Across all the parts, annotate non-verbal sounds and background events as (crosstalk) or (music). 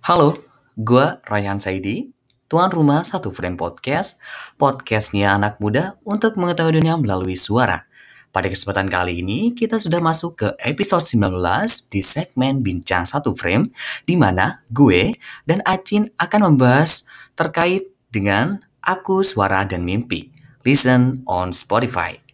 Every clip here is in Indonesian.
Halo, gue Rayhan Saidi, tuan rumah Satu Frame Podcast, podcastnya anak muda untuk mengetahui dunia melalui suara. Pada kesempatan kali ini, kita sudah masuk ke episode 19 di segmen Bincang Satu Frame, di mana gue dan Acin akan membahas terkait dengan Aku, Suara, dan Mimpi. Listen on Spotify.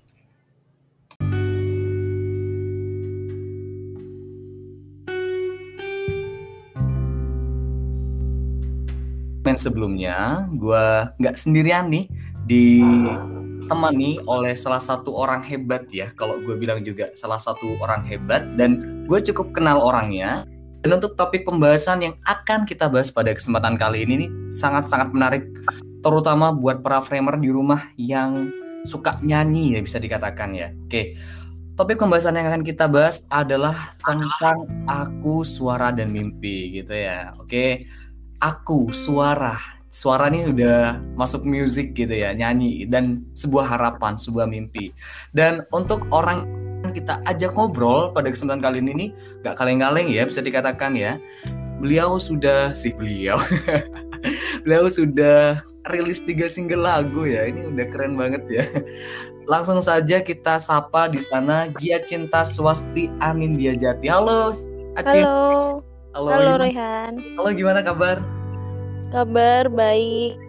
Segmen sebelumnya, gue nggak sendirian nih ditemani oleh salah satu orang hebat ya. Kalau gue bilang juga salah satu orang hebat dan gue cukup kenal orangnya. Dan untuk topik pembahasan yang akan kita bahas pada kesempatan kali ini nih sangat-sangat menarik, terutama buat para framer di rumah yang suka nyanyi ya bisa dikatakan ya. Oke, topik pembahasan yang akan kita bahas adalah tentang aku, suara dan mimpi gitu ya. Oke aku suara. Suara ini udah masuk musik gitu ya nyanyi dan sebuah harapan sebuah mimpi. Dan untuk orang kita ajak ngobrol pada kesempatan kali ini nih gak kaleng-kaleng ya bisa dikatakan ya. Beliau sudah si beliau. (laughs) Beliau sudah rilis tiga single lagu ya ini udah keren banget ya. Langsung saja kita sapa di sana Gia Cinta Swasti Anin Diajati halo Acin halo Halo, Halo Rehan. Halo, gimana kabar? Kabar baik.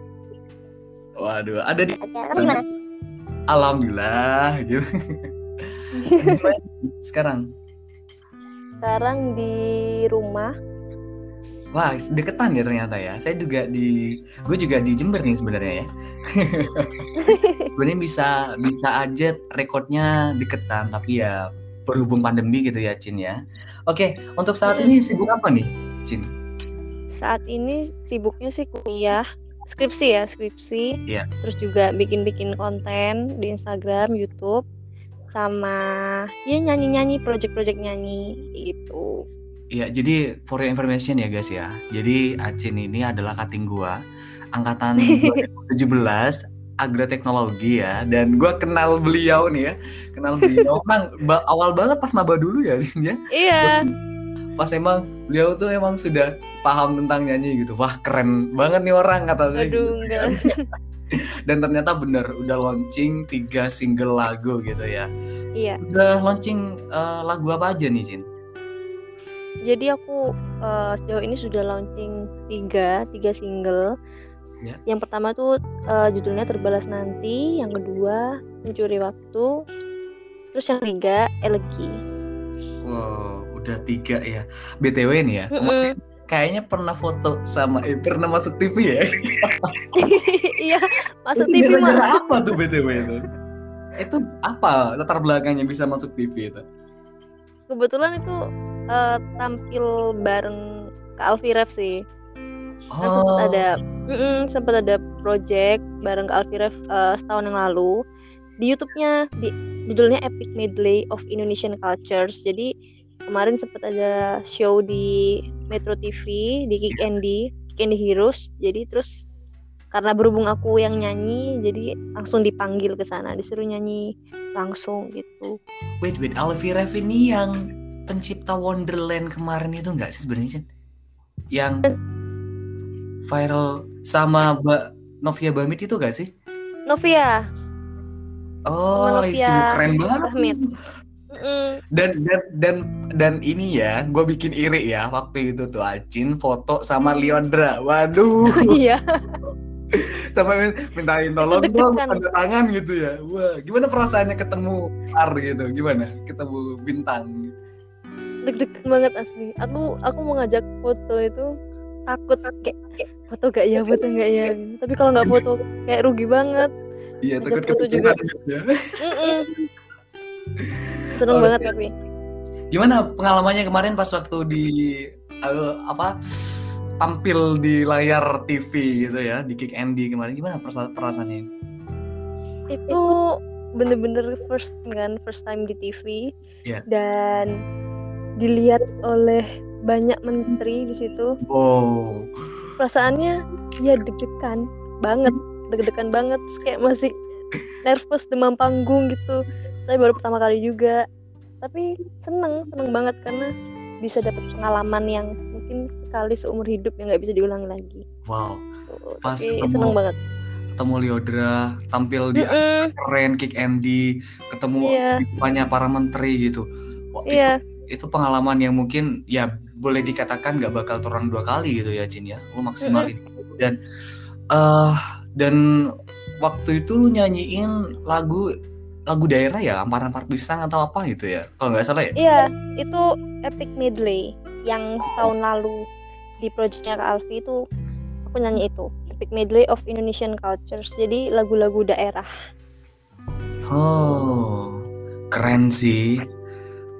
Waduh, ada di acara gimana? Alhamdulillah gitu. (laughs) Sekarang? Sekarang di rumah. Wah, deketan ya ternyata ya. Saya juga di, gue juga di Jember nih sebenarnya ya. (laughs) sebenarnya bisa bisa aja rekodnya deketan, tapi ya berhubung pandemi gitu ya Cin ya. Oke, untuk saat ini sibuk apa nih Cin? Saat ini sibuknya sih kuliah, skripsi ya skripsi. Iya. Terus juga bikin-bikin konten di Instagram, YouTube, sama ya nyanyi-nyanyi, project-project nyanyi itu. Iya, jadi for your information ya guys ya. Jadi Acin ini adalah kating gua angkatan (laughs) 2017 agroteknologi ya. Dan gue kenal beliau nih ya. Kenal beliau. (laughs) Emang awal banget pas maba dulu ya ya? Iya. Pas emang beliau tuh emang sudah paham tentang nyanyi gitu. Wah keren banget nih orang kata saya gitu, kan. (laughs) dan ternyata bener udah launching tiga single lagu gitu ya. Iya. Udah launching uh, lagu apa aja nih Jin? Jadi aku uh, sejauh ini sudah launching tiga tiga single Ya. Yang pertama tuh uh, judulnya Terbalas Nanti, yang kedua Mencuri Waktu, terus yang ketiga Elegi. Wow, udah tiga ya. BTW nih ya, mm -mm. kayaknya pernah foto sama eh pernah masuk TV ya? (laughs) iya, masuk TV malah. apa tuh BTW itu? Itu apa latar belakangnya bisa masuk TV itu? Kebetulan itu uh, tampil bareng Kak Alfi Ref sih. Kan oh. sempat ada mm -mm, sempat ada project bareng Kak Alfiref uh, setahun yang lalu di YouTube-nya di judulnya Epic Medley of Indonesian Cultures. Jadi kemarin sempat ada show di Metro TV di Kick Andy, Kick Andy Heroes. Jadi terus karena berhubung aku yang nyanyi, jadi langsung dipanggil ke sana, disuruh nyanyi langsung gitu. Wait, wait, Alfiref ini yang pencipta Wonderland kemarin itu enggak sih sebenarnya? Yang viral sama Mbak Novia Bamit itu gak sih? Novia. Oh, Novia keren banget. Mm. Dan dan dan dan ini ya, gue bikin iri ya waktu itu tuh Acin foto sama mm. Leondra. Waduh. (laughs) Iya. sama mintain tolong dong tanda tangan gitu ya. Wah, gimana perasaannya ketemu Ar gitu? Gimana? Ketemu bintang. Deg-degan banget asli. Aku aku mau ngajak foto itu takut kayak, kayak foto gak ya foto gak ya tapi kalau nggak foto kayak rugi banget iya takut foto juga ya. seneng okay. banget tapi gimana pengalamannya kemarin pas waktu di uh, apa tampil di layar TV gitu ya di Kick Andy kemarin gimana perasaannya itu bener-bener first kan first time di TV yeah. dan dilihat oleh banyak menteri di situ. Oh. Perasaannya ya deg-degan banget, deg-degan banget, kayak masih nervous demam panggung gitu. Saya baru pertama kali juga, tapi seneng, seneng banget karena bisa dapat pengalaman yang mungkin sekali seumur hidup yang nggak bisa diulang lagi. Wow. Tuh, Pas tapi ketemu seneng banget. ketemu Liodra tampil di Mm-mm, keren Kick Andy ketemu Iya. banyak para menteri gitu Wah, itu Iya, itu pengalaman yang mungkin ya boleh dikatakan nggak bakal terulang dua kali gitu ya Jin ya. Lu maksimalin. Dan eh dan waktu itu lu nyanyiin lagu lagu daerah ya amparan park pisang atau apa gitu ya kalau nggak salah ya? Iya, itu epic medley yang setahun lalu di proyeknya Kak Alfi itu aku nyanyi itu. Epic medley of Indonesian cultures. Jadi lagu-lagu daerah. oh keren sih.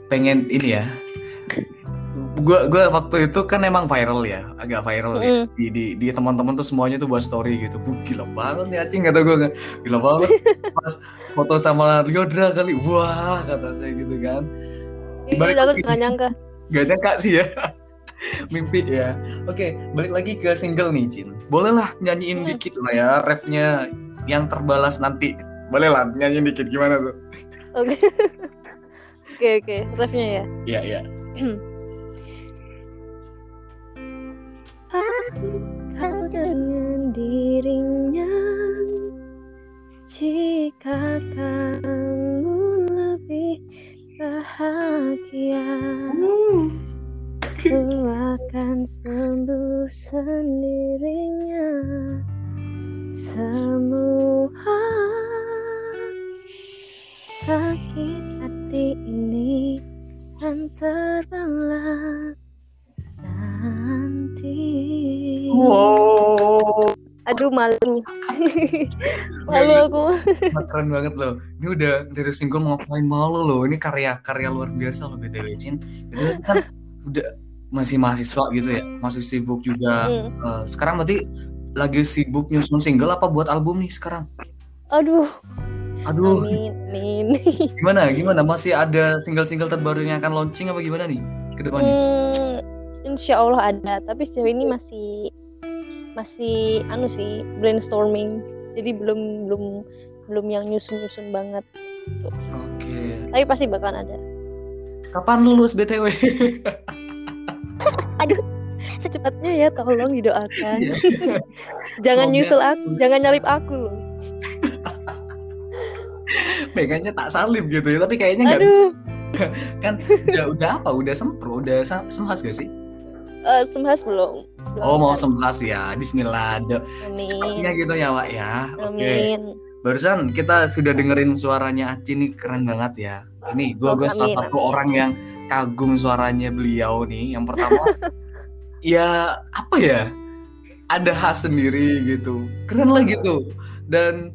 Pengen ini ya gua gua waktu itu kan emang viral ya agak viral ya Mm-mm. di di, di teman-teman tuh semuanya tuh buat story gitu Wah, gila banget nih acing kata gue kan gila banget (laughs) pas foto sama Liodra kali wah kata saya gitu kan Ini Balik lagi. nggak nyangka. gak nyangka sih ya mimpi ya oke balik lagi ke single nih Cin boleh lah nyanyiin Hmm. dikit lah ya refnya yang terbalas nanti boleh lah nyanyiin dikit gimana tuh Oke. (laughs) Oke oke, refnya ya. iya iya (clears throat) Kau dengan dirinya. Jika kamu lebih bahagia Ku akan sembuh sendirinya. Semua sakit hati ini kan terbalas Aduh malu. (laughs) malu aku. Wah, keren banget loh. Ini udah dari single mau ngapain malu loh. Ini karya-karya luar biasa loh BTW Cin. BTW (laughs) kan udah masih mahasiswa gitu ya. Masih sibuk juga. Eh, sekarang berarti lagi sibuk nyusun single apa buat album nih sekarang? Aduh, Aduh, amin, amin. (laughs) gimana? Gimana? Masih ada single-single terbaru yang akan launching apa gimana nih ke depannya? Hmm, insya Allah ada, tapi sejauh ini masih masih anu sih brainstorming. Jadi belum belum belum yang nyusun-nyusun banget. Oke. Tapi pasti bakalan ada. Kapan lulus BTW? (laughs) Secepatnya ya, tolong didoakan. Iya. (laughs) jangan Semoga- nyusul aku, jangan nyalip aku loh. (laughs) Pengennya tak salib gitu ya, tapi kayaknya nggak Aduh, kan udah udah apa? Udah sempro, udah semhas gak sih? eh, semhas belum. Oh mau semhas ya, Bismillah. Amin. gitu ya Wak ya. Oke. Amin. Barusan kita sudah dengerin suaranya Aci nih keren banget ya. Ini gua Oh, gua salah satu orang yang kagum suaranya beliau nih. Yang pertama (laughs) ya apa ya? Ada khas sendiri gitu. Keren lah gitu. Dan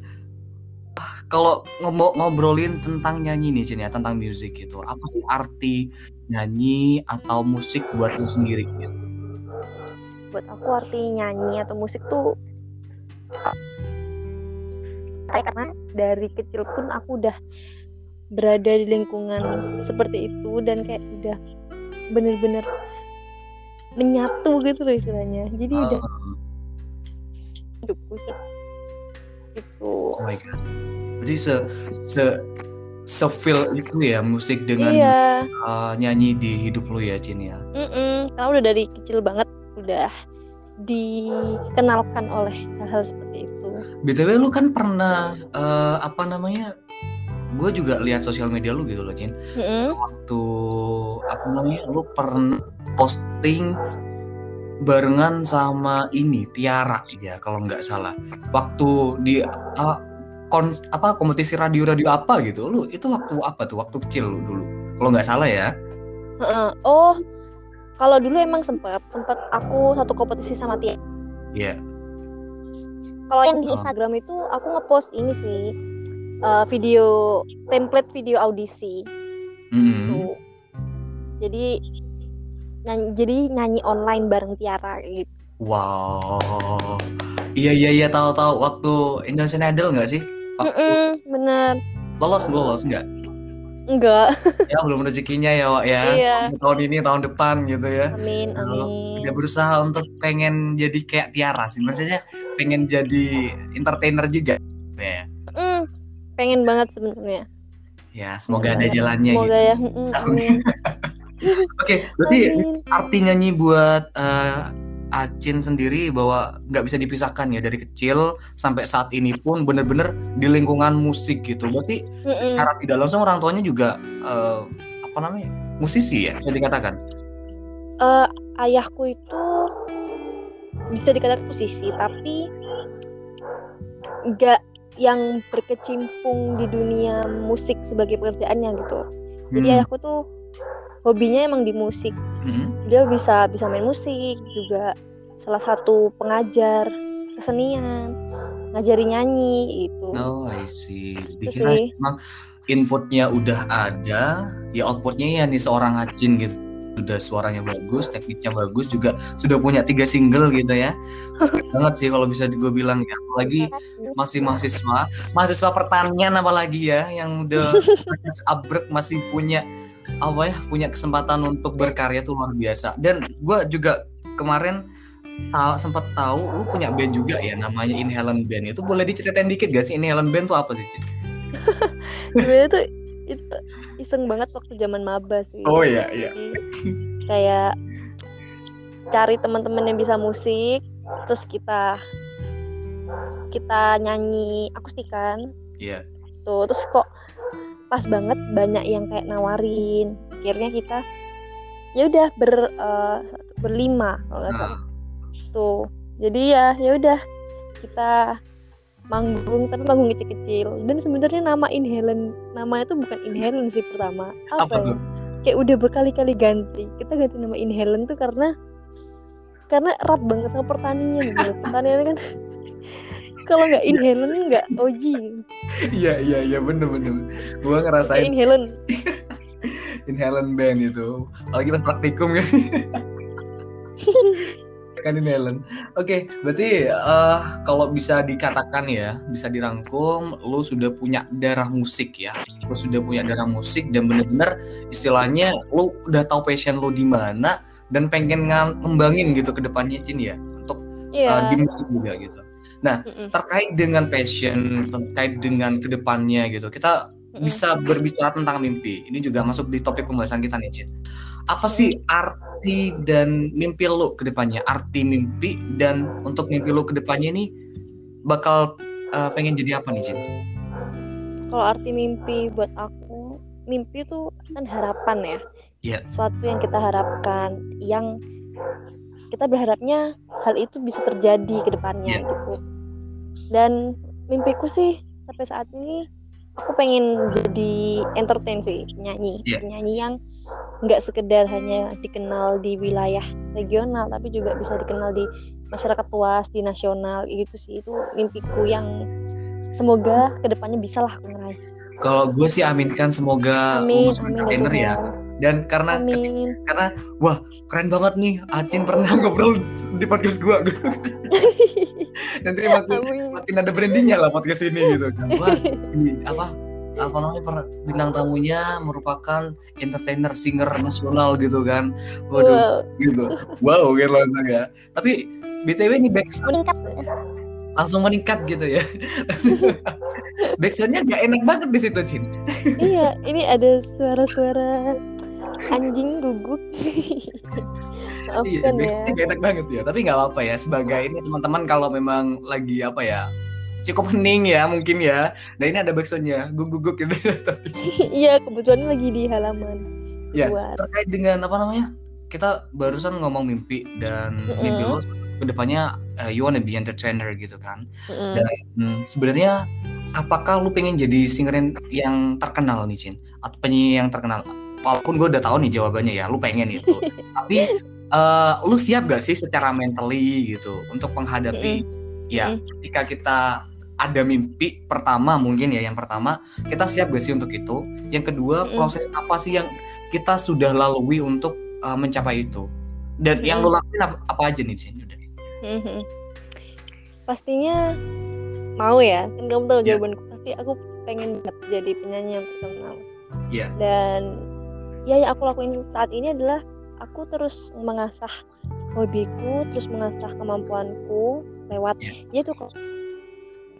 ah, kalau ngobrolin tentang nyanyi nih Cin ya, tentang musik gitu. Apa sih arti nyanyi atau musik buat lu sendiri gitu? Buat aku arti nyanyi atau musik tuh karena dari kecil pun aku udah berada di lingkungan seperti itu dan kayak udah bener-bener menyatu gitu loh istilahnya. Jadi udah Ah, hidupku sih. Gitu. Oh my god. Berarti se se se feel itu ya musik dengan Iya. uh, nyanyi di hidup lu ya Cin ya. Mm-mm, karena udah dari kecil banget udah dikenalkan oleh hal-hal seperti itu. BTW lu kan pernah uh, apa namanya? Gue juga lihat sosial media lu gitu loh Cin. Mm-mm. Waktu apa namanya? Lu pernah posting barengan sama ini Tiara ya kalau nggak salah. Waktu di uh, kon apa kompetisi radio-radio apa gitu. Lu itu waktu apa tuh? Waktu kecil lu dulu. Kalau nggak salah ya. Heeh. Oh, kalau dulu emang sempat sempat aku satu kompetisi sama Tia. Iya. Kalau yang di Oh. Instagram itu aku ngepost ini sih eh, video template video audisi Mm-mm. tuh. Jadi nyanyi, jadi nyanyi online bareng Tiara gitu. Wow. Iya iya iya tahu tahu waktu Indonesian Idol nggak sih? Waktu Mm-mm, bener. lolos lolos nggak? Enggak. (laughs) Ya belum rezekinya ya Wak ya. Iya. Semoga Tahun ini tahun depan gitu ya. Amin, amin. Dia berusaha untuk pengen jadi kayak Tiara sih. Maksudnya pengen jadi entertainer juga. Ya, Mm, pengen banget sebenarnya. ya semoga ada jalannya Semoga gitu. ya. mm-mm, amin. (laughs) Oke, berarti arti nyanyi buat uh, Acin sendiri bahwa nggak bisa dipisahkan ya dari kecil sampai saat ini pun bener-bener di lingkungan musik gitu. Berarti mm -mm. secara tidak langsung orang tuanya juga uh, apa namanya musisi ya bisa dikatakan. Uh, ayahku itu bisa dikatakan musisi tapi nggak yang berkecimpung di dunia musik sebagai pekerjaannya gitu. Jadi hmm. ayahku tuh hobinya emang di musik. Hmm. dia bisa bisa main musik juga. Salah satu pengajar kesenian. Ngajari nyanyi itu oh I see. Dikira emang inputnya udah ada. Ya outputnya ya nih seorang Acin gitu. Sudah suaranya bagus, tekniknya bagus juga sudah punya tiga single gitu ya. banget sih kalau bisa gue bilang ya. Apalagi masih mahasiswa, mahasiswa pertanian apalagi ya yang udah (laughs) abrek masih punya apa ya punya kesempatan untuk berkarya tuh luar biasa. Dan gue juga kemarin tahu sempat tahu lu punya band juga ya namanya Inhalant Band. Itu boleh diceritain dikit gak sih Inhalant Band tuh apa sih (laughs) sebenarnya tuh itu iseng banget waktu zaman maba sih. Oh iya iya. (laughs) Kayak cari teman-teman yang bisa musik terus kita kita nyanyi akustikan iya. Yeah. tuh terus kok pas banget banyak yang kayak nawarin. Akhirnya kita ya udah ber uh, berlima kalau nggak salah. Tuh jadi ya ya udah kita manggung tapi manggung kecil-kecil. Dan sebenarnya nama Inhalen namanya tuh bukan Inhalen sih pertama. Apa, apa ya? kayak udah berkali-kali ganti. Kita ganti nama Inhalen tuh karena karena erat banget sama pertanian gitu. (laughs) Pertanian kan kalau nggak inhalen nggak oji. Iya iya iya bener bener. Gua ngerasain inhalen. (laughs) Inhalen band itu. Lagi pas praktikum ya (laughs) kan inhalen. Oke okay, berarti uh, kalau bisa dikatakan ya bisa dirangkum lu sudah punya darah musik ya. Lu sudah punya darah musik dan bener-bener istilahnya lu udah tahu passion lu di mana dan pengen ngembangin gitu ke depannya Cin ya. Untuk yeah. uh, di musik juga gitu Nah, terkait dengan passion, terkait dengan ke depannya gitu, kita bisa berbicara tentang mimpi. Ini juga masuk di topik pembahasan kita nih, Cin. Apa sih arti dan mimpi lo ke depannya? Arti mimpi dan untuk mimpi lo ke depannya ini bakal uh, pengen jadi apa nih, Cin? Kalau arti mimpi buat aku, mimpi itu kan harapan ya. Yeah. Suatu yang kita harapkan, yang kita berharapnya hal itu bisa terjadi ke depannya yeah. gitu dan mimpiku sih sampai saat ini aku pengen jadi entertain sih penyanyi yeah. penyanyi yang nggak sekedar hanya dikenal di wilayah regional tapi juga bisa dikenal di masyarakat luas di nasional gitu sih. Itu mimpiku yang semoga ke depannya bisa lah aku meraih. Kalau gue sih aminkan semoga amin, amin, ya. dan karena Amin. karena wah keren banget nih Acin pernah ngobrol di podcast gua (laughs) nanti makin makin ada brandingnya lah podcast ini gitu kan. Wah ini apa apa namanya bintang tamunya merupakan entertainer singer nasional gitu kan. Waduh wow. gitu. Wow gitu langsung ya. Tapi btw ini back langsung meningkat gitu ya. (laughs) Backsoundnya gak enak banget di situ Cin. Iya ini ada suara-suara anjing gugup (laughs) iya, ya. enak banget ya. Tapi nggak apa-apa ya sebagai ini teman-teman kalau memang lagi apa ya cukup hening ya mungkin ya. Nah ini ada backsoundnya guguk gitu. (laughs) Iya kebetulan lagi di halaman ya terkait dengan apa namanya kita barusan ngomong mimpi dan mm -hmm. mimpi lo ke depannya uh, you wanna be entertainer gitu kan. Mm -hmm. dan hmm, sebenarnya apakah lu pengen jadi singer yang terkenal nih Cin? Atau penyanyi yang terkenal? Walaupun gue udah tahu nih jawabannya ya lu pengen itu (laughs) tapi uh, lu siap gak sih secara mentally gitu untuk menghadapi mm -hmm. ya ketika kita ada mimpi pertama mungkin ya yang pertama kita siap gak sih untuk itu yang kedua proses apa sih yang kita sudah lalui untuk uh, mencapai itu dan mm -hmm. yang lu lakuin apa, apa aja nih sih udah mm -hmm. pastinya mau ya kan kamu tahu yeah. jawabanku pasti aku pengen jadi penyanyi yang terkenal yeah. dan ya yang aku lakuin saat ini adalah aku terus mengasah hobiku terus mengasah kemampuanku lewat yeah. ya tuh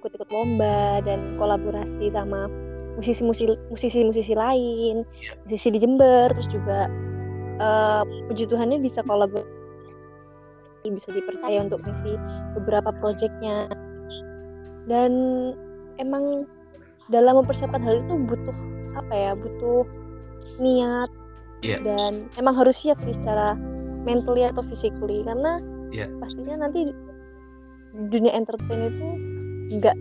ikut-ikut lomba dan kolaborasi sama musisi-musisi musisi-musisi lain yeah. musisi di Jember terus juga uh, puji Tuhannya bisa kolaborasi bisa dipercaya untuk misi beberapa proyeknya dan emang dalam mempersiapkan hal itu butuh apa ya butuh niat yeah. dan emang harus siap sih secara mentally atau physically karena yeah. pastinya nanti dunia entertain itu nggak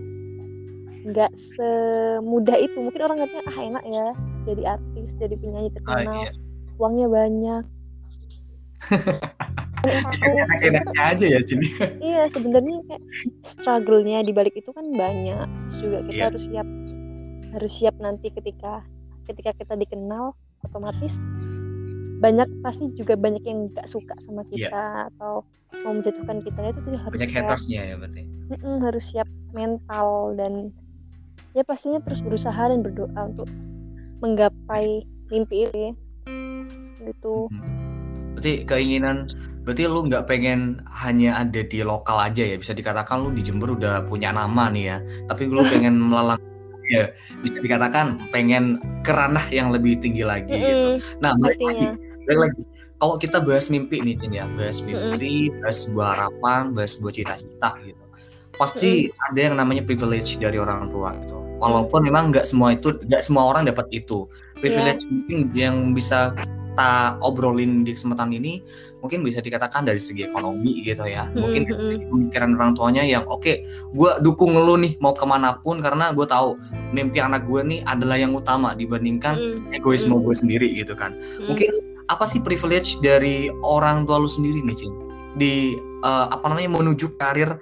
nggak semudah itu mungkin orang ngerti ah enak ya jadi artis jadi penyanyi terkenal ah, iya. uangnya banyak (laughs) enak-enaknya aja ya sini iya sebenarnya kayak struggle-nya di balik itu kan banyak juga kita yeah. harus siap harus siap nanti ketika ketika kita dikenal otomatis banyak pasti juga banyak yang nggak suka sama iya. kita yeah. atau mau menjatuhkan kita itu tuh harus banyak hatersnya ya berarti mm -mm, harus siap mental dan ya pastinya terus berusaha dan berdoa untuk menggapai mimpi ini gitu hmm. berarti keinginan berarti lu nggak pengen hanya ada di lokal aja ya bisa dikatakan lu di Jember udah punya nama nih ya tapi lu (laughs) pengen melalang ya bisa dikatakan pengen keranah yang lebih tinggi lagi mm -hmm. gitu nah balik lagi balik lagi kalau kita bahas mimpi nih ini ya bahas mimpi mm -hmm. bahas sebuah harapan bahas sebuah cita-cita gitu pasti mm -hmm. ada yang namanya privilege dari orang tua gitu walaupun memang nggak semua itu nggak semua orang dapat itu privilege yeah. mungkin yang bisa kita obrolin di kesempatan ini mungkin bisa dikatakan dari segi ekonomi gitu ya hmm, mungkin dari segi pemikiran orang tuanya yang oke okay, gue dukung lu nih mau ke mana pun karena gue tahu mimpi anak gue nih adalah yang utama dibandingkan hmm. egoisme hmm. gue sendiri gitu kan hmm. mungkin apa sih privilege dari orang tua lu sendiri nih Cing di uh, apa namanya menuju karir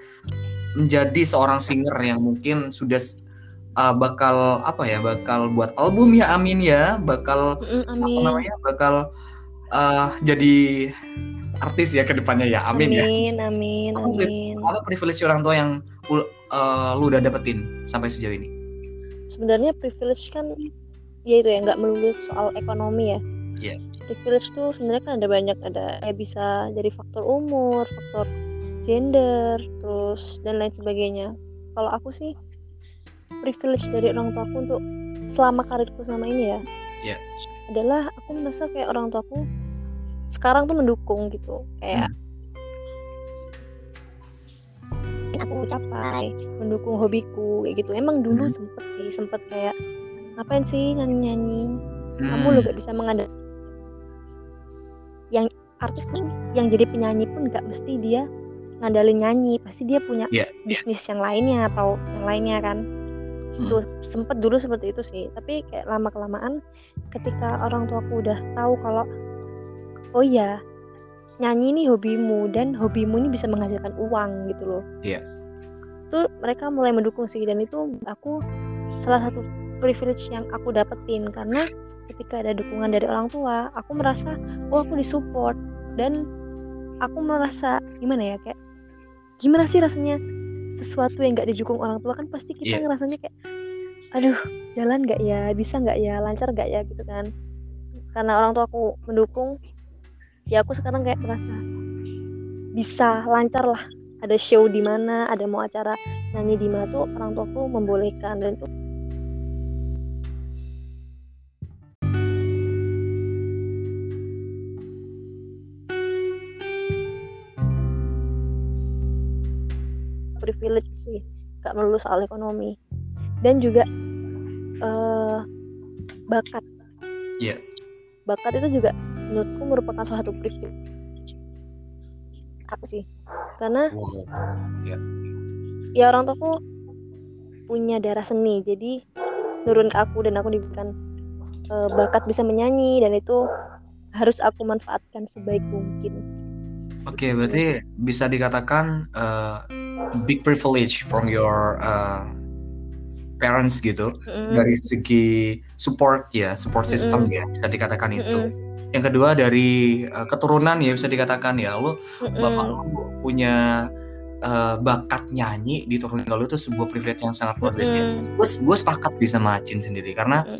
menjadi seorang singer yang mungkin sudah uh, bakal apa ya bakal buat album ya amin ya. Bakal amin. apa namanya bakal uh, jadi artis ya ke depannya ya. Amin, amin ya. Amin amin amin. apa privilege orang tua yang uh, lu udah dapetin sampai sejauh ini. Sebenarnya privilege kan ya itu ya nggak melulu soal ekonomi ya. Yeah privilege tuh sebenarnya kan ada banyak ada ya bisa dari faktor umur faktor gender terus dan lain sebagainya. Kalau aku sih privilege dari orang tuaku untuk selama karirku selama ini ya yeah. adalah aku merasa kayak orang tuaku sekarang tuh mendukung gitu kayak hmm. aku capai mendukung hobiku kayak gitu emang dulu hmm. sempet sih sempet kayak ngapain sih nyanyi nyanyi hmm. kamu lo gak bisa mengandalkan yang artis kan yang jadi penyanyi pun nggak mesti dia ngandalin nyanyi pasti dia punya yeah. bisnis yang lainnya atau yang lainnya kan hmm. itu sempet dulu seperti itu sih tapi kayak lama kelamaan ketika orang tuaku udah tahu kalau oh iya nyanyi ini hobimu dan hobimu ini bisa menghasilkan uang gitu loh yeah. itu mereka mulai mendukung sih dan itu aku salah satu privilege yang aku dapetin karena ketika ada dukungan dari orang tua aku merasa oh aku disupport dan aku merasa gimana ya kayak gimana sih rasanya sesuatu yang gak didukung orang tua kan pasti kita yeah. ngerasanya kayak aduh jalan gak ya? Bisa gak ya? Lancar gak ya? Gitu kan. Karena orang tua aku mendukung ya aku sekarang kayak merasa bisa lancar lah. Ada show di mana ada mau acara nyanyi di mana tuh orang tuaku membolehkan. Dan tuh privilege sih gak melulu soal ekonomi dan juga uh, bakat yeah. bakat itu juga menurutku merupakan salah satu privilege apa sih karena wow. yeah. ya orang tuaku punya darah seni jadi turun ke aku dan aku diberikan uh, bakat bisa menyanyi dan itu harus aku manfaatkan sebaik mungkin. Oke, okay, berarti bisa dikatakan uh, big privilege from your uh, parents gitu mm. dari segi support ya support system mm. ya bisa dikatakan mm. itu yang kedua dari uh, keturunan ya bisa dikatakan ya lu mm. bapak lu punya uh, bakat nyanyi di turunan lu itu sebuah privilege yang sangat luar biasa gue gue sepakat sih sama sendiri karena mm.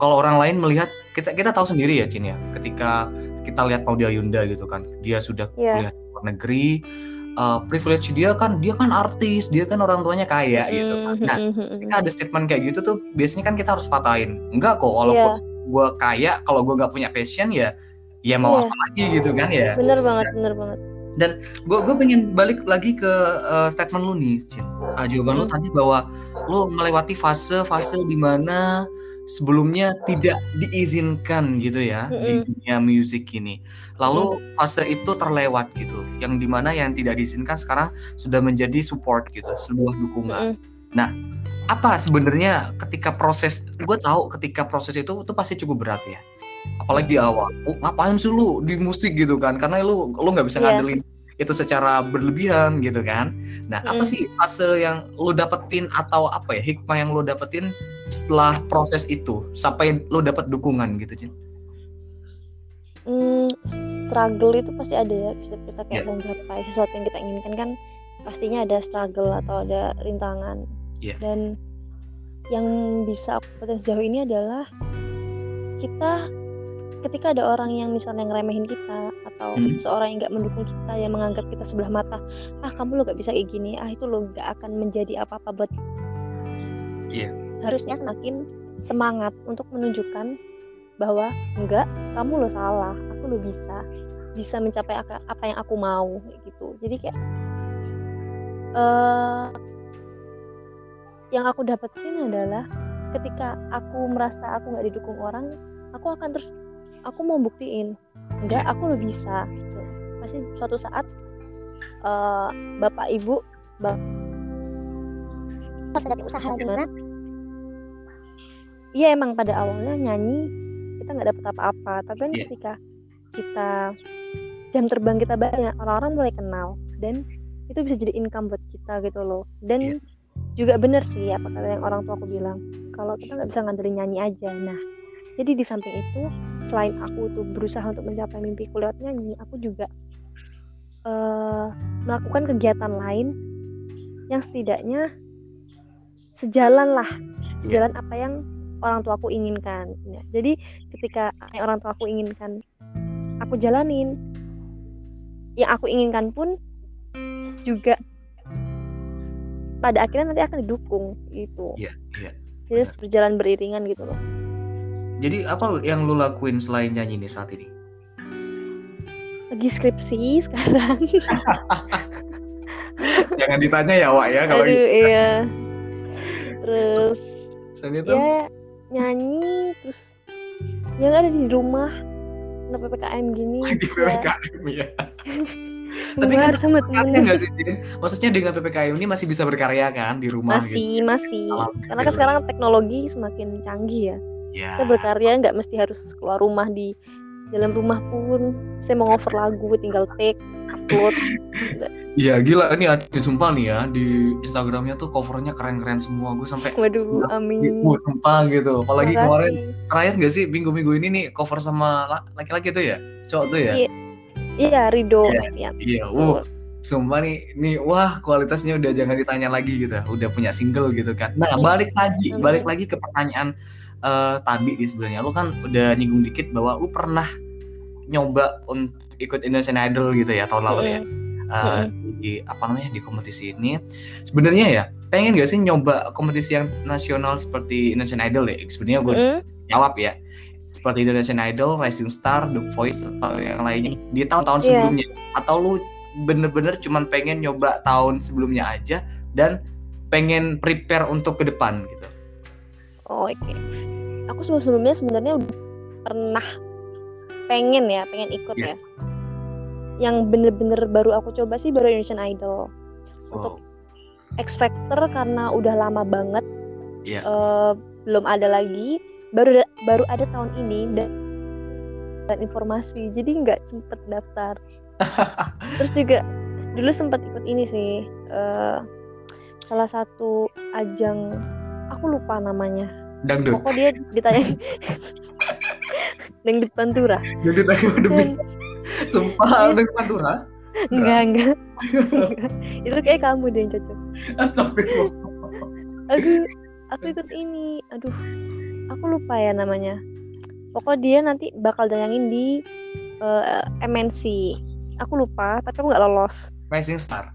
kalau orang lain melihat kita kita tahu sendiri ya Cin ya ketika kita lihat Paudia Yunda gitu kan dia sudah yeah. kuliah di luar negeri uh, privilege dia kan dia kan artis dia kan orang tuanya kaya mm-hmm. gitu kan. nah ketika ada statement kayak gitu tuh biasanya kan kita harus patahin enggak kok walaupun yeah. gue kaya kalau gue nggak punya passion ya ya mau Iya. apa lagi gitu kan ya bener banget bener banget gue gue pengen balik lagi ke uh, statement lu nih Cin. Ah, jawaban lu tadi bahwa lu melewati fase-fase di mana sebelumnya tidak diizinkan gitu ya di dunia musik ini. Lalu fase itu terlewat gitu yang di mana yang tidak diizinkan sekarang sudah menjadi support gitu sebuah dukungan. Mm-mm. apa sebenarnya ketika proses gue tahu ketika proses itu itu pasti cukup berat ya. Apalagi di awal oh, ngapain sih lu di musik gitu kan? Karena lu lu nggak bisa Iya. ngandelin itu secara berlebihan gitu kan. Nah apa Mm. sih fase yang lu dapetin atau apa ya hikmah yang lu dapetin setelah proses itu sampai lu dapet dukungan gitu Cin Hmm, struggle itu pasti ada ya setiap kita kayak Iya. mau gapai sesuatu yang kita inginkan kan pastinya ada struggle atau ada rintangan Iya. dan yang bisa aku dapetin sejauh ini adalah kita ketika ada orang yang misalnya ngeremehin kita atau Hmm. seorang yang nggak mendukung kita yang menganggap kita sebelah mata ah kamu lo gak bisa kayak gini ah itu lo gak akan menjadi apa-apa buat Iya. Harusnya semakin semangat untuk menunjukkan bahwa enggak kamu lo salah aku lo bisa bisa mencapai apa, yang aku mau gitu jadi kayak eh yang aku dapetin adalah ketika aku merasa aku nggak didukung orang aku akan terus aku mau buktiin enggak aku lo bisa gitu. pasti suatu saat eh, bapak ibu harus ada usaha di mana Iya emang pada awalnya nyanyi kita nggak dapet apa-apa, tapi kan Iya. ketika kita jam terbang kita banyak, orang-orang mulai kenal dan itu bisa jadi income buat kita gitu loh. Dan Iya. juga bener sih apa kata yang orang tua aku bilang, kalau kita nggak bisa ngandelin nyanyi aja. Nah, jadi di samping itu selain aku tuh berusaha untuk mencapai mimpiku lewat nyanyi, aku juga eh, melakukan kegiatan lain yang setidaknya sejalan lah, sejalan apa yang orang tuaku inginkan. Ya, jadi ketika yang orang tuaku inginkan aku jalanin, yang aku inginkan pun juga pada akhirnya nanti akan didukung gitu. Iya, iya. Jadi harus berjalan beriringan gitu loh. jadi apa yang lu lakuin selain nyanyi nih saat ini Lagi skripsi sekarang. (laughs) jangan ditanya ya Wak ya kalau Aduh gitu iya. Terus Selain itu ya nyanyi terus ya nggak ada di rumah kena ppkm gini di ya PPKM ya (laughs) Tapi kan sama Karya temen nggak sih? Maksudnya dengan PPKM ini masih bisa berkarya kan di rumah gitu? masih masih Alhamdulillah. karena kan sekarang teknologi semakin canggih ya Ya. kita berkarya nggak mesti harus keluar rumah di dalam rumah pun saya mau ngover lagu tinggal take upload. Iya gila ini Ati sumpah nih ya di Instagramnya tuh covernya keren-keren semua. Gue sampai waduh amin. Gue sumpah gitu. Apalagi Makasih. kemarin terakhir gak sih minggu-minggu ini nih cover sama la- laki-laki tuh ya? Cowok tuh ya? Iya. iya Rido. Iya. ya iya uh sumpah nih nih wah kualitasnya udah jangan ditanya lagi gitu udah punya single gitu kan. Nah balik lagi balik lagi ke pertanyaan eh, tadi di sebenarnya. Lu kan udah nyinggung dikit bahwa lu pernah nyoba untuk ikut Indonesian Idol gitu ya tahun lalu ya. Eh, di apa namanya di kompetisi ini. Sebenarnya ya pengen gak sih nyoba kompetisi yang nasional seperti Indonesian Idol ya? Sebenarnya gue jawab ya. Seperti Indonesian Idol, Rising Star, The Voice atau yang lainnya. Di tahun-tahun Iya. sebelumnya. Atau lu bener-bener cuman pengen nyoba tahun sebelumnya aja dan pengen prepare untuk ke depan gitu. Oh, oke. Aku sebelum sebelumnya sebenarnya udah pernah pengen ya, pengen ikut Iya. ya. Yang bener-bener baru aku coba sih baru Indonesian Idol. Untuk Wow. X Factor karena udah lama banget Iya. eh, belum ada lagi. Baru baru ada tahun ini dan dan informasi. Jadi nggak sempet daftar. (laughs) Terus juga dulu sempat ikut ini sih eh, salah satu ajang aku lupa namanya dangdut pokok dia ditanya (laughs) dangdut pantura. Dangdut dangdut demi sumpah dangdut pantura? Enggak enggak. Enggak. (laughs) itu kayak kamu deh yang cocok. Astagfirullah. Aduh aku ikut ini. Aduh aku lupa ya namanya. Pokok dia nanti bakal dayangin di eh, MNC aku lupa tapi aku nggak lolos. Rising Star?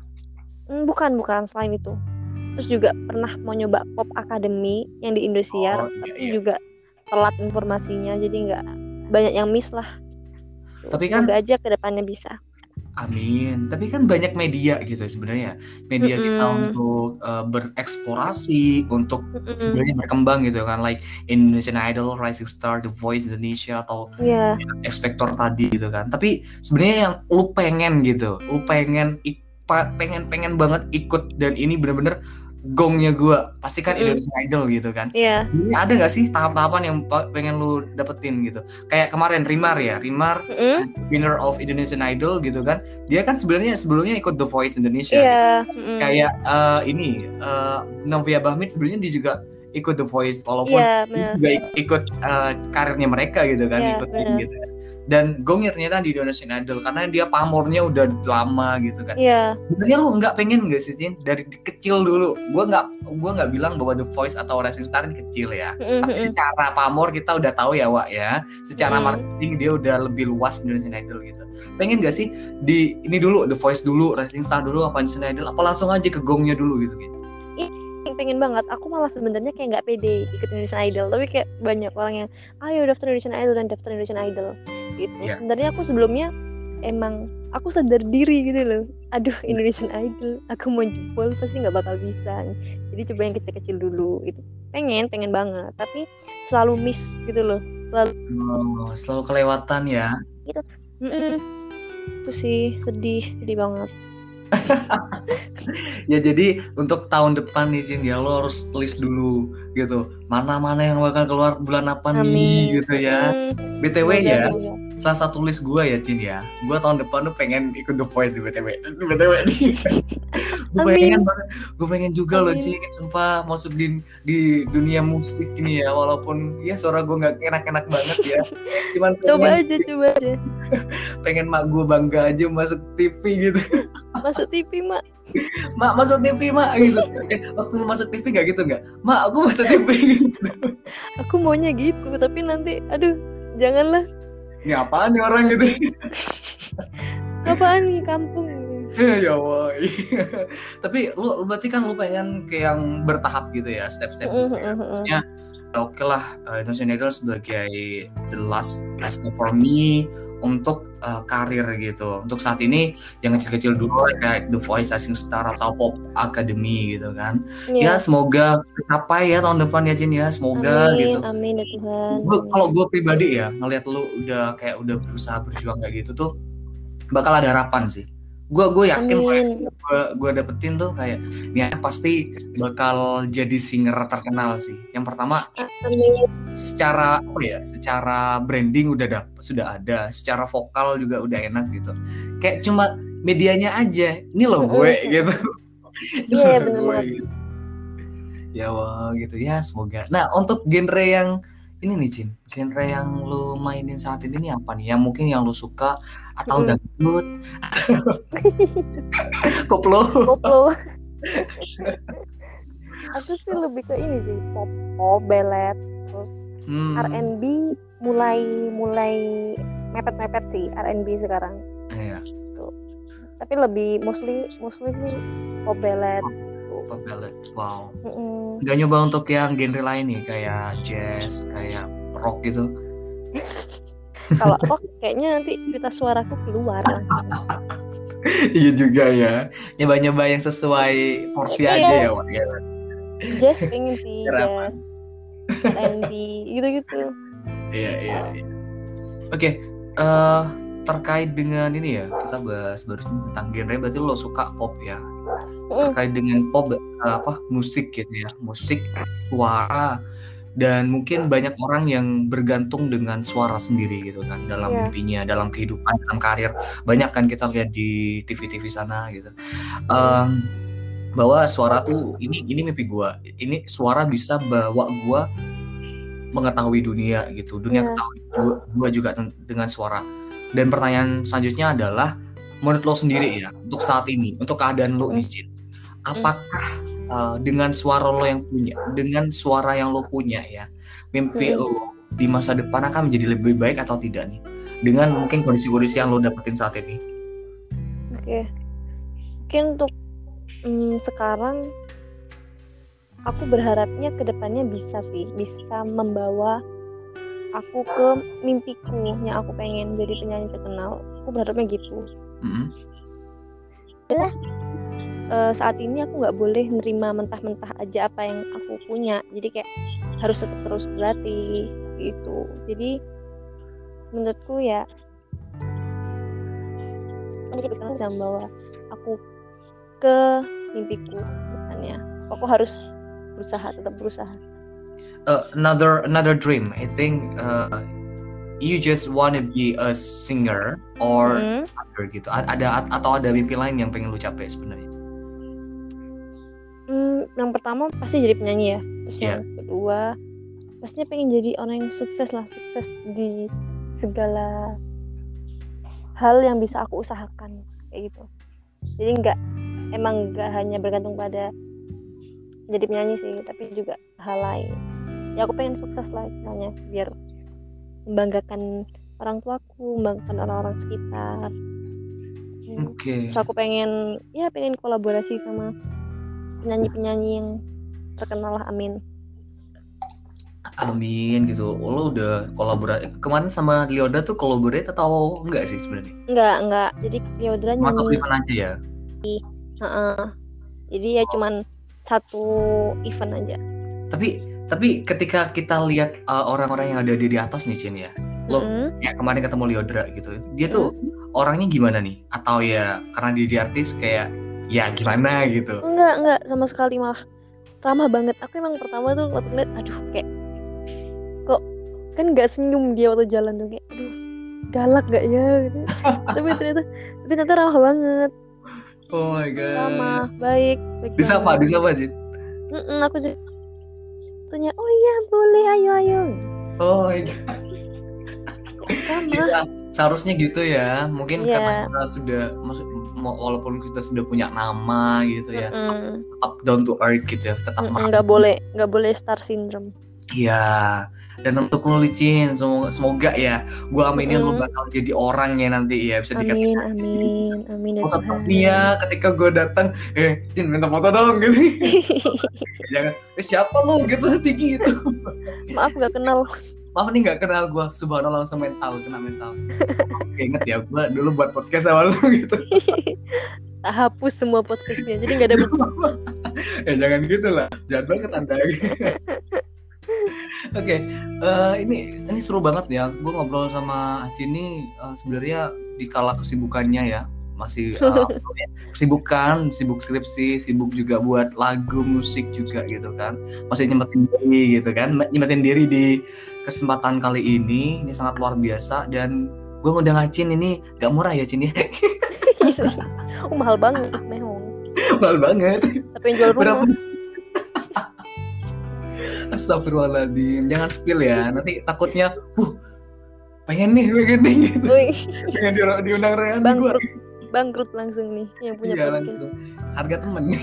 Hmm, bukan bukan. Selain itu. Terus juga pernah mau nyoba Pop Academy yang di Indosiar. Oh, iya, tapi iya. juga telat informasinya jadi nggak banyak yang miss lah Tapi kan Semoga aja ke depannya bisa. Amin. Tapi kan banyak media gitu sebenarnya. Media kita Mm-mm. untuk uh, bereksplorasi, untuk Mm-mm. sebenarnya berkembang gitu kan, like Indonesian Idol, Rising Star, The Voice Indonesia atau Iya, X Factor tadi gitu kan. Tapi sebenarnya yang lu pengen gitu, lu pengen pengen pengen banget ikut dan ini bener-bener gongnya gua pasti kan Mm-mm. Indonesian Idol gitu kan. iya. Ini ada gak sih tahap-tahapan yang pengen lu dapetin gitu? Kayak kemarin Rimar ya, Rimar Mm-mm. winner of Indonesian Idol gitu kan. Dia kan sebenarnya sebelumnya ikut The Voice Indonesia. gitu. Iya. mm-mm. Kayak eh, ini eh, Novia Bahmit sebenarnya dia juga ikut The Voice walaupun Iya, dia benar. juga ik- ikut eh, karirnya mereka gitu kan, Iya, ikutin benar. gitu. Dan gongnya ternyata di Indonesian Idol karena dia pamornya udah lama gitu kan. Iya, Sebenarnya lu nggak pengen gak sih Jin dari kecil dulu? Gua nggak gua nggak bilang bahwa The Voice atau Rising Star ini kecil ya. mm-mm, Tapi secara pamor kita udah tahu ya Wak ya. Secara Mm. marketing dia udah lebih luas Indonesian Idol gitu. Pengen gak sih di ini dulu The Voice dulu, Rising Star dulu, apa Indonesian Idol? Apa langsung aja ke gongnya dulu gitu gitu? Pengen banget. Aku malah sebenarnya kayak nggak pede ikut Indonesian Idol, tapi kayak banyak orang yang ayo daftar Indonesian Idol dan daftar Indonesian Idol gitu. Iya. Sebenarnya aku sebelumnya emang aku sadar diri gitu loh. Aduh Indonesian Idol, aku mau jebol pasti nggak bakal bisa. Jadi coba yang kecil-kecil dulu itu. Pengen, pengen banget, tapi selalu miss gitu loh. Oh, selalu kelewatan ya. Mm-mm. Itu sih sedih, sedih banget. Ya jadi untuk tahun depan nih Jin ya lo harus list dulu gitu. Mana-mana yang bakal keluar bulan apa nih gitu ya. Mm, BTW semoga, ya, semoga. Salah satu list gue ya Cin ya. Gue tahun depan tuh pengen ikut The Voice di BTW (laughs) di BTW nih. Gue pengen banget. Gue pengen juga loh Amin. Cin. Sumpah masuk di di dunia musik ini ya walaupun ya suara gue nggak enak-enak banget ya. (laughs) Cuman Coba pengen, aja, coba aja. (laughs) pengen mak gue bangga aja masuk TV gitu. Masuk TV, Mak. mak masuk TV mak gitu. Eh, waktu lu masuk TV gak gitu nggak? Mak aku masuk TV gitu. Aku maunya gitu, tapi nanti aduh, janganlah. Ini apaan nih orang gitu (laughs) Apaan nih kampung? ya Allah (laughs) tapi lu berarti kan lu pengen ke yang bertahap gitu ya step-step gitu ya. Mm-mm. oke lah uh, Indonesian Idol sebagai the last last step for me untuk uh, karir gitu. Untuk saat ini yang kecil-kecil dulu kayak The Voice Rising Star atau Pop Academy gitu kan. Ya Iya. semoga tercapai ya tahun depan ya Jin ya. Semoga amin, gitu. amin ya Tuhan. Kalau gue pribadi ya ngelihat lu udah kayak udah berusaha berjuang kayak gitu tuh bakal ada harapan sih gue gue yakin gue gue dapetin tuh kayak ya pasti bakal jadi singer terkenal sih. Yang pertama Amin. secara apa ya secara branding udah dapet sudah ada secara vokal juga udah enak gitu. Kayak cuma medianya aja ini loh gue (laughs) gitu. Ini Iya, loh gue gitu. ya wah gitu. Ya semoga. Nah untuk genre yang ini nih Cin genre yang lu mainin saat ini nih apa nih yang mungkin yang lu suka atau Mm-mm. dangdut (laughs) koplo Koplo. (laughs) Aku sih lebih ke ini sih, pop, pop, ballet, terus Hmm, R&B mulai mulai mepet-mepet sih R&B sekarang. iya, Tapi lebih mostly mostly sih pop ballet. Pop ballad. wow Mm-mm. nggak nyoba untuk yang genre lain nih kayak jazz kayak rock gitu Kalau rock kayaknya nanti pita suaraku keluar (laughs) iya juga ya nyoba-nyoba yang sesuai porsi Iya. aja ya Wak ya Jazz pengen sih, (laughs) jazz, R&B, gitu-gitu. iya iya iya. oke eh, terkait dengan ini ya kita bahas barusan tentang genre berarti lo suka pop ya. Terkait dengan pop eh, apa musik gitu ya. Musik suara dan mungkin banyak orang yang bergantung dengan suara sendiri gitu kan dalam Iya. mimpinya dalam kehidupan dalam karir. Banyak kan kita lihat di TV-TV sana gitu. Em, bahwa suara tuh ini ini mimpi gua. Ini suara bisa bawa gua mengetahui dunia gitu. Dunia Iya. ketahui gua, gua juga dengan suara. Dan pertanyaan selanjutnya adalah menurut lo sendiri ya untuk saat ini untuk keadaan lo nih Cin apakah uh, dengan suara lo yang punya dengan suara yang lo punya ya mimpi Hmm. lo di masa depan akan menjadi lebih baik atau tidak nih dengan mungkin kondisi-kondisi yang lo dapetin saat ini? Oke. Mungkin untuk mm, sekarang aku berharapnya ke depannya bisa sih, bisa membawa aku ke mimpiku yang aku pengen jadi penyanyi terkenal. Aku berharapnya gitu Mm-mm. Eh, saat ini aku nggak boleh nerima mentah-mentah aja apa yang aku punya. Jadi kayak harus tetap terus berlatih gitu. Jadi menurutku ya aku sekarang bisa membawa aku ke mimpiku depannya aku harus berusaha tetap berusaha. Uh, another another dream. I think uh, you just want to be a singer or Hmm. actor gitu. Ada atau ada mimpi lain yang pengen lu capai sebenarnya? Hmm, yang pertama pasti jadi penyanyi ya. Terus Iya. yang kedua pastinya pengen jadi orang yang sukses lah, sukses di segala hal yang bisa aku usahakan kayak gitu. Jadi nggak emang nggak hanya bergantung pada jadi penyanyi sih, tapi juga hal lain. Ya aku pengen sukses lah misalnya biar membanggakan orang tuaku, membanggakan orang-orang sekitar. Hmm. Oke. Terus aku pengen ya pengen kolaborasi sama penyanyi-penyanyi yang terkenal lah amin Amin gitu. Lo udah kolaborasi kemarin sama Lioda tuh kolaborate atau enggak sih sebenarnya? enggak enggak jadi Masuk nyanyi event aja ya. Heeh. jadi ya cuman satu event aja Tapi tapi ketika kita lihat uh, orang-orang yang ada di, di atas nih Cin ya. Lo Mm-mm. ya kemarin ketemu Liodra gitu. Dia tuh orangnya gimana nih? Atau ya karena dia di artis kayak ya gimana gitu. enggak enggak sama sekali malah ramah banget aku emang pertama tuh waktu ngeliat aduh kayak kok kan nggak senyum dia waktu jalan tuh kayak aduh galak gak ya gitu (laughs) tapi ternyata tapi ternyata ramah banget Oh my god. ramah baik baik Disapa, banget. disapa Cin. Mm-mm, aku jadi tanya oh iya boleh ayo ayo Oh god. sama Bisa, seharusnya gitu ya. Mungkin Iya. karena kita sudah maksud mau- walaupun kita sudah punya nama gitu ya, Mm-mm. tetap down to earth gitu ya, tetap Mm-mm, mahal. nggak boleh nggak boleh star syndrome Iya. Dan untuk lu licin, semoga, semoga ya, gua aminin lu Mm-mm. bakal jadi orang ya nanti ya bisa dikatakan. amin amin amin ya Foto ya, ketika gue datang, eh, Jin minta foto dong (laughs) gitu. Jangan, eh, siapa lu gitu tinggi gitu. maaf nggak kenal Maaf nih nggak kenal gue, subhanallah langsung mental, kena mental. Oke, inget ya, gue dulu buat podcast sama lu gitu. tak hapus semua podcastnya jadi nggak ada (laughs) ya jangan gitu lah, jahat banget anda. Oke, eh, ini ini seru banget ya. Gue ngobrol sama Aci ini eh, sebenarnya di kala kesibukannya ya masih (laughs) ya, kesibukan, sibuk skripsi, sibuk juga buat lagu musik juga gitu kan. Masih nyempetin diri gitu kan, nyempetin diri di kesempatan kali ini. Ini sangat luar biasa dan gue ngundang Acin ini gak murah ya Cin ya, (laughs) oh, mahal banget mehong (laughs) mahal banget. tapi yang jual Berapa? Astagfirullahaladzim, jangan spill ya. Nanti takutnya, uh, pengen nih, pengen nih gitu. Pengen di, diundang Rehan gue. bangkrut bangkrut langsung nih yang punya Iya langsung. Harga temen. (laughs)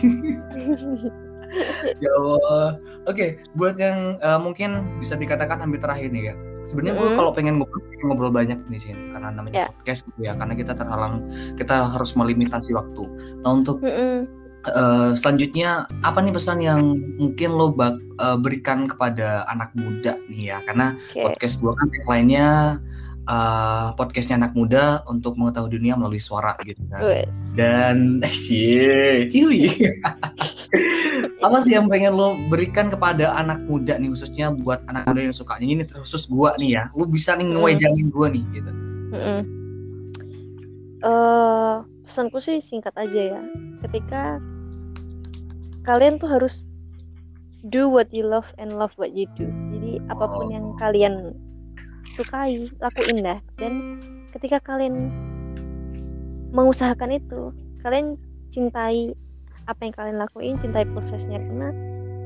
ya Allah. Oke, buat yang eh, mungkin bisa dikatakan hampir terakhir nih ya. Sebenarnya gue Mm-mm. kalau pengen ngobrol, pengen ngobrol banyak nih sih, karena namanya Ya. podcast gitu ya. Karena kita terhalang, kita harus melimitasi waktu. Nah untuk Mm-mm. Eh, selanjutnya apa nih pesan yang mungkin lo bak- eh, berikan kepada anak muda nih ya? Karena Oke. podcast gue kan tagline-nya eh, podcastnya anak muda untuk mengetahui dunia melalui suara gitu kan. Dan cie, ciwi. (laughs) Apa sih yang pengen lo berikan kepada anak muda nih khususnya buat anak muda yang suka ini khusus gua nih ya. Lo bisa nih ngewejangin gua nih gitu. Mm-mm. Eh, pesanku sih singkat aja ya. Ketika kalian tuh harus do what you love and love what you do. Jadi apa pun yang kalian sukai, lakuin dah. Dan ketika kalian mengusahakan itu, kalian cintai apa yang kalian lakuin, cintai prosesnya karena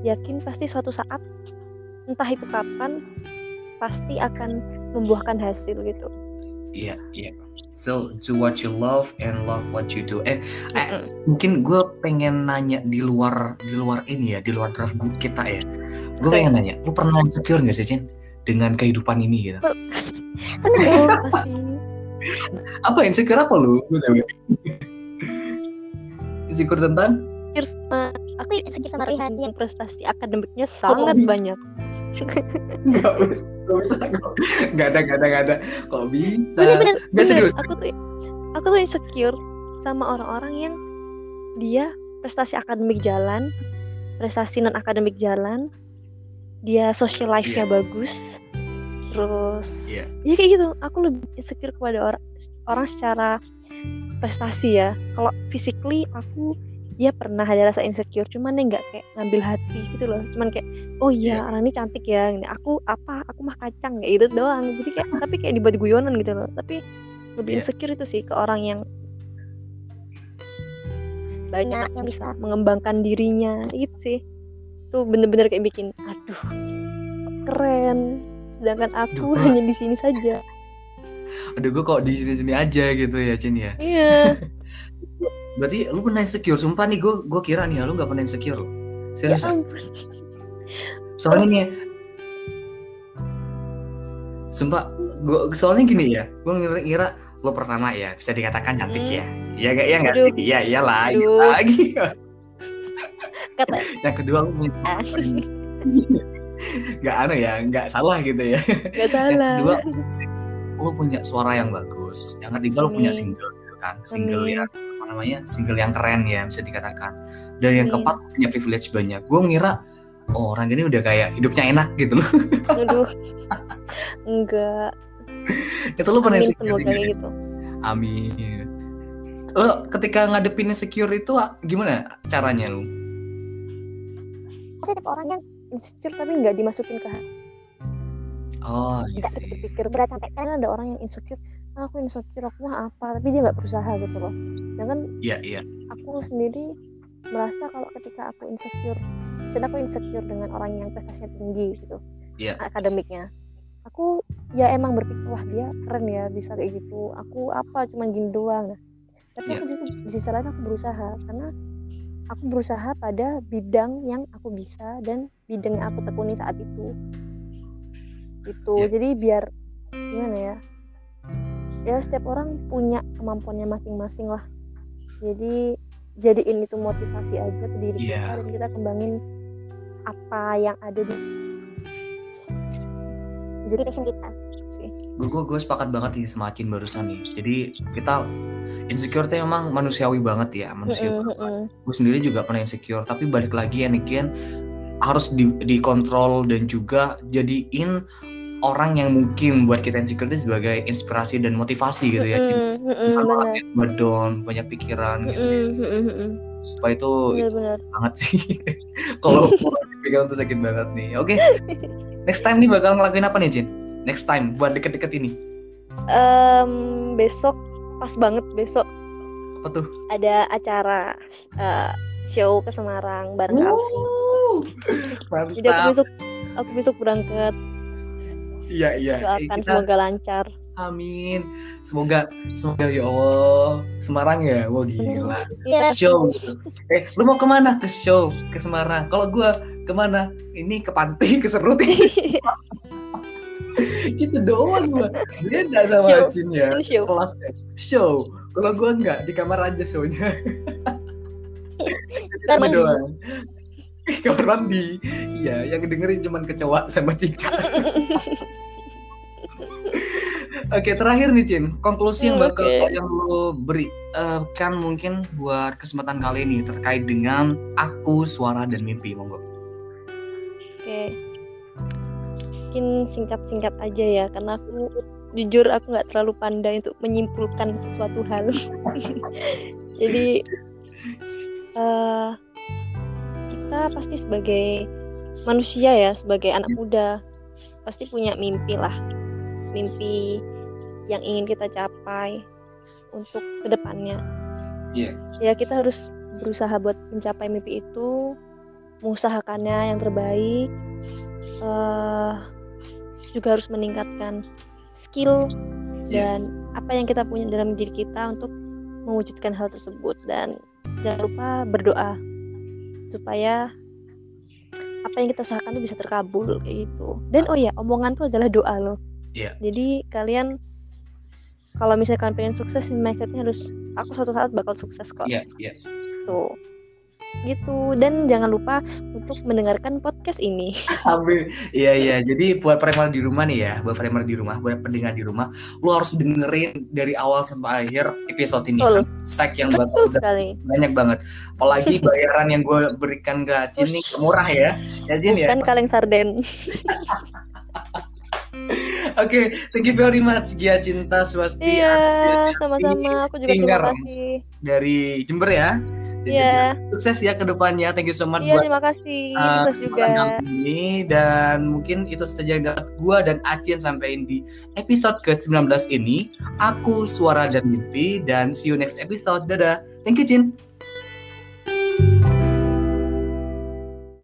yakin pasti suatu saat entah itu kapan pasti akan membuahkan hasil gitu. Iya, iya. So do what you love and love what you do. Eh, eh, mungkin gue pengen nanya di luar di luar ini ya, di luar draft gue kita ya. Gue pengen nanya, lu pernah insecure gak sih Cin dengan kehidupan ini gitu? (laughs) Apa insecure apa lu? Insecure tentang? Insecure sama aku insecure sama Rihan yang prestasi akademiknya sangat bi- banyak Nggak bisa, nggak bisa, ada, nggak ada, nggak ada. Kok bisa? bener-bener Nggak bener. serius. aku tuh aku tuh insecure sama orang-orang yang dia prestasi akademik jalan prestasi non akademik jalan dia social life-nya Iya. bagus terus Iya. ya kayak gitu aku lebih insecure kepada orang orang secara prestasi ya kalau physically aku ya pernah ada rasa insecure cuman ya nggak kayak ngambil hati gitu loh cuman kayak oh iya Iya. orang ini cantik ya Ini aku apa aku mah kacang kayak gitu doang jadi kayak tapi kayak dibuat guyonan gitu loh tapi lebih Iya. insecure itu sih ke orang yang banyak yang bisa mengembangkan dirinya gitu sih tuh bener-bener kayak bikin aduh keren sedangkan aku Duh, Pak. hanya di sini saja Aduh, gue kok di sini-sini aja gitu ya, Cin ya. iya (laughs) Berarti lu pernah insecure, sumpah nih gue gue kira nih lu nggak pernah insecure ya Serius. ya? ampun Soalnya nih, ya, sumpah, gue soalnya gini ya, gue ngira, ngira lo pertama ya bisa dikatakan cantik Hmm. ya. Iya gak? Iya nggak sih? Iya iyalah, iya lagi. kata (laughs) Yang kedua punya ah, nggak aneh ya, nggak salah gitu ya. gak Yang salah kedua, lu punya suara yang bagus. Yang ketiga lu punya single gitu kan, single yang apa namanya, single yang keren ya bisa dikatakan. Dan yang Amin. keempat punya privilege banyak. Gue ngira oh, orang ini udah kayak hidupnya enak gitu loh. (laughs) aduh enggak Itu lu pernah amin insecure semoga kayak gitu Amin. Lo ketika ngadepin insecure itu ah, gimana caranya lu? Maksudnya tipe orang yang insecure tapi nggak dimasukin ke Oh, iya nggak sih. dipikir berat sampai kan karena ada orang yang insecure aku insecure aku mah apa tapi dia nggak berusaha gitu loh sedangkan Iya, iya. aku sendiri merasa kalau ketika aku insecure misalnya aku insecure dengan orang yang prestasinya tinggi gitu Iya. akademiknya aku ya emang berpikir wah dia keren ya bisa kayak gitu aku apa cuman gini doang nah tapi Iya. aku di situ di sisi lain aku berusaha karena aku berusaha pada bidang yang aku bisa dan bidang yang aku tekuni saat itu gitu Iya. jadi biar gimana ya ya setiap orang punya kemampuannya masing-masing lah jadi jadiin itu motivasi aja ke diri Iya. kita dan kita kembangin apa yang ada di di passion kita sih Gue gue sepakat banget nih sama Acin barusan nih. Jadi kita insecure tuh memang manusiawi banget ya, manusia. Mm-mm, mm-mm. Gue sendiri juga pernah insecure, tapi balik lagi ya Nikian harus di, dikontrol dan juga jadiin orang yang mungkin buat kita insecure itu sebagai inspirasi dan motivasi gitu ya. Bukan orang benar yang ngedon, banyak pikiran gitu. ya. Mm-mm, mm-mm, mm-mm. Supaya itu benar-benar banget sih. (laughs) Kalau (laughs) dipegang tuh sakit banget nih. Oke. Next time nih bakal ngelakuin apa nih, Cin? Next time buat deket-deket ini. Em, besok pas banget besok Apa tuh? ada acara eh, show ke Semarang bareng Alfi. Wuh, Jadi aku besok aku besok berangkat Iya, iya. Eh, doakan kita- semoga lancar. Amin. Semoga semoga ya Allah Semarang ya. Wah gila. Iya. Show. Eh, lu mau ke mana? Ke show ke Semarang. Kalau gua ke mana? Ini ke pantai, ke Serut. (laughs) gitu doang gua. Beda sama Show. Acin ya. Show. Show. Kalau gua enggak di kamar aja shownya. Mandi. doang. (laughs) Kamar mandi. Iya, yang dengerin cuman kecoa sama cicak. (laughs) Oke, terakhir nih Cin, konklusi yang Hmm, bakal oke. yang lo beri eh, kan mungkin buat kesempatan kali ini terkait dengan aku, suara dan mimpi, monggo. Oke. Mungkin singkat-singkat aja ya karena aku jujur aku nggak terlalu pandai untuk menyimpulkan sesuatu hal. (laughs) Jadi eh, kita pasti sebagai manusia ya, sebagai anak muda pasti punya mimpi lah. Mimpi yang ingin kita capai untuk ke depannya. Iya. Ya kita harus berusaha buat mencapai mimpi itu, mengusahakannya yang terbaik. eh juga harus meningkatkan skill Iya. dan apa yang kita punya dalam diri kita untuk mewujudkan hal tersebut dan jangan lupa berdoa supaya apa yang kita usahakan itu bisa terkabul kayak gitu. Dan oh ya, omongan tuh adalah doa loh. Iya. Jadi kalian kalau misalnya kalian pengen sukses, mindsetnya harus aku suatu saat bakal sukses kok. Iya, iya. Tuh. Gitu dan jangan lupa untuk mendengarkan podcast ini. (laughs) Amin. Iya iya. Jadi buat primer di rumah nih ya, buat primer di rumah, buat pendengar di rumah, lu harus dengerin dari awal sampai akhir episode ini. Betul. Sek yang Betul bakal sekali. banyak banget. Apalagi (laughs) bayaran yang gue berikan ke Acin murah ya. Ya Jin ya. Bukan kaleng sarden. (laughs) Oke, thank you very much Gia Cinta Swasti Iya, sama-sama. Aku juga terima kasih. dari Jember ya. Jember. Sukses ya ke depannya. Thank you so much iya buat terima kasih. uh, Sukses juga. ini dan mungkin itu saja gak gua dan Acin sampaikan di episode ke-19 ini. Aku Suara dan Mimpi dan see you next episode. Dadah. Thank you Cin.